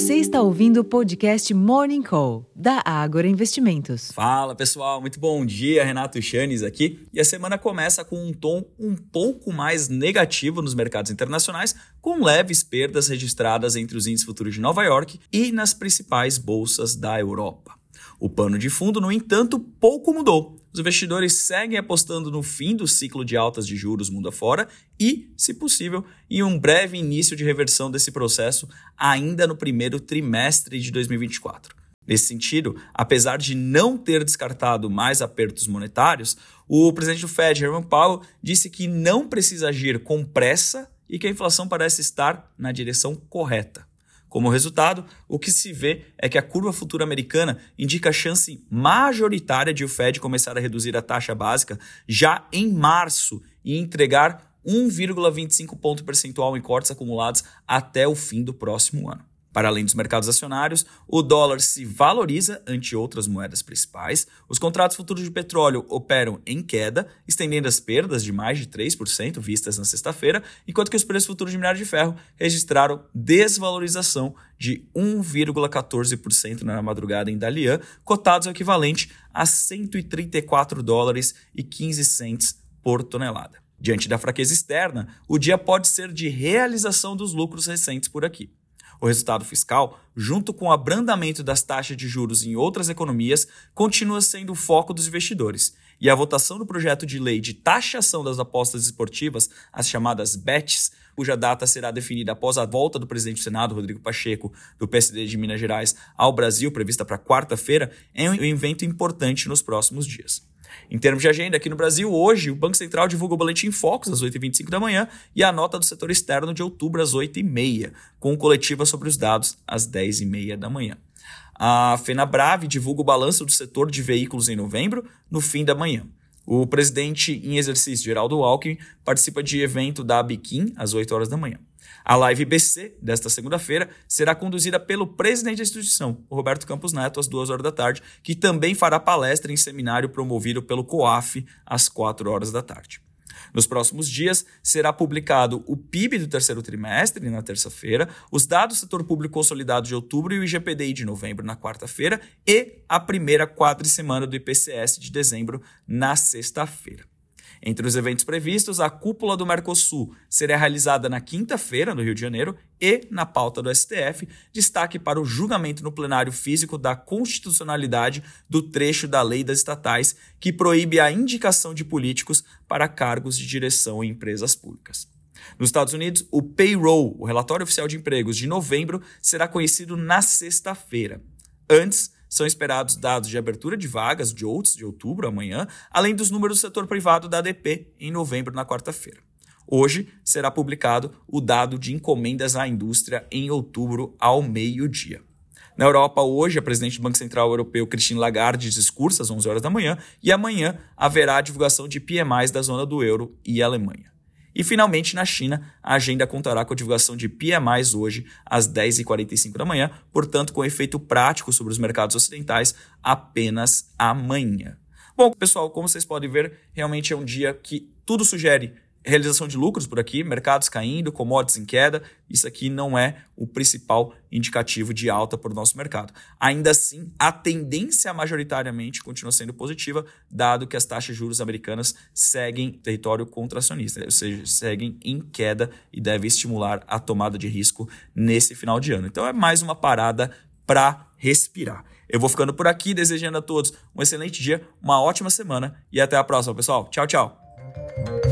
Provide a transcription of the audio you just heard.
Você está ouvindo o podcast Morning Call, da Ágora Investimentos. Fala pessoal, muito bom dia. Renato Chanes aqui. E a semana começa com um tom um pouco mais negativo nos mercados internacionais, com leves perdas registradas entre os índices futuros de Nova York e nas principais bolsas da Europa. O pano de fundo, no entanto, pouco mudou. Os investidores seguem apostando no fim do ciclo de altas de juros mundo afora e, se possível, em um breve início de reversão desse processo ainda no primeiro trimestre de 2024. Nesse sentido, apesar de não ter descartado mais apertos monetários, o presidente do Fed, Herman Powell, disse que não precisa agir com pressa e que a inflação parece estar na direção correta. Como resultado, o que se vê é que a curva futura americana indica a chance majoritária de o Fed começar a reduzir a taxa básica já em março e entregar 1,25 ponto percentual em cortes acumulados até o fim do próximo ano. Para além dos mercados acionários, o dólar se valoriza ante outras moedas principais, os contratos futuros de petróleo operam em queda, estendendo as perdas de mais de 3% vistas na sexta-feira, enquanto que os preços futuros de minério de ferro registraram desvalorização de 1,14% na madrugada em Dalian, cotados ao equivalente a 134 dólares e 15 cents por tonelada. Diante da fraqueza externa, o dia pode ser de realização dos lucros recentes por aqui. O resultado fiscal, junto com o abrandamento das taxas de juros em outras economias, continua sendo o foco dos investidores. E a votação do projeto de lei de taxação das apostas esportivas, as chamadas BETs, cuja data será definida após a volta do presidente do Senado, Rodrigo Pacheco, do PSD de Minas Gerais, ao Brasil, prevista para quarta-feira, é um evento importante nos próximos dias. Em termos de agenda, aqui no Brasil, hoje, o Banco Central divulga o boletim Focus às 8h25 da manhã e a nota do setor externo de outubro às 8h30, com coletiva sobre os dados às 10h30 da manhã. A FenaBrave divulga o balanço do setor de veículos em novembro, no fim da manhã. O presidente em exercício, Geraldo Alckmin, participa de evento da Abiquim às 8 horas da manhã. A live BC desta segunda-feira será conduzida pelo presidente da instituição, Roberto Campos Neto, às duas horas da tarde, que também fará palestra em seminário promovido pelo COAF às quatro horas da tarde. Nos próximos dias, será publicado o PIB do terceiro trimestre, na terça-feira, os dados do setor público consolidado de outubro e o IGPDI de novembro, na quarta-feira, e a primeira quadricemana do IPCS de dezembro, na sexta-feira. Entre os eventos previstos, a cúpula do Mercosul será realizada na quinta-feira, no Rio de Janeiro, e, na pauta do STF, destaque para o julgamento no plenário físico da constitucionalidade do trecho da lei das estatais que proíbe a indicação de políticos para cargos de direção em empresas públicas. Nos Estados Unidos, o payroll, o relatório oficial de empregos de novembro, será conhecido na sexta-feira. Antes, são esperados dados de abertura de vagas de outros de outubro, amanhã, além dos números do setor privado da ADP em novembro, na quarta-feira. Hoje será publicado o dado de encomendas à indústria em outubro ao meio-dia. Na Europa, hoje, a presidente do Banco Central Europeu, Christine Lagarde, discursa às 11 horas da manhã e amanhã haverá a divulgação de PMIs da zona do euro e Alemanha. E finalmente, na China, a agenda contará com a divulgação de PMIs hoje às 10h45 da manhã, portanto, com efeito prático sobre os mercados ocidentais apenas amanhã. Bom, pessoal, como vocês podem ver, realmente é um dia que tudo sugere realização de lucros por aqui, mercados caindo, commodities em queda, isso aqui não é o principal indicativo de alta para o nosso mercado. Ainda assim, a tendência majoritariamente continua sendo positiva, dado que as taxas de juros americanas seguem território contracionista, ou seja, seguem em queda e deve estimular a tomada de risco nesse final de ano. Então é mais uma parada para respirar. Eu vou ficando por aqui, desejando a todos um excelente dia, uma ótima semana e até a próxima, pessoal. Tchau, tchau.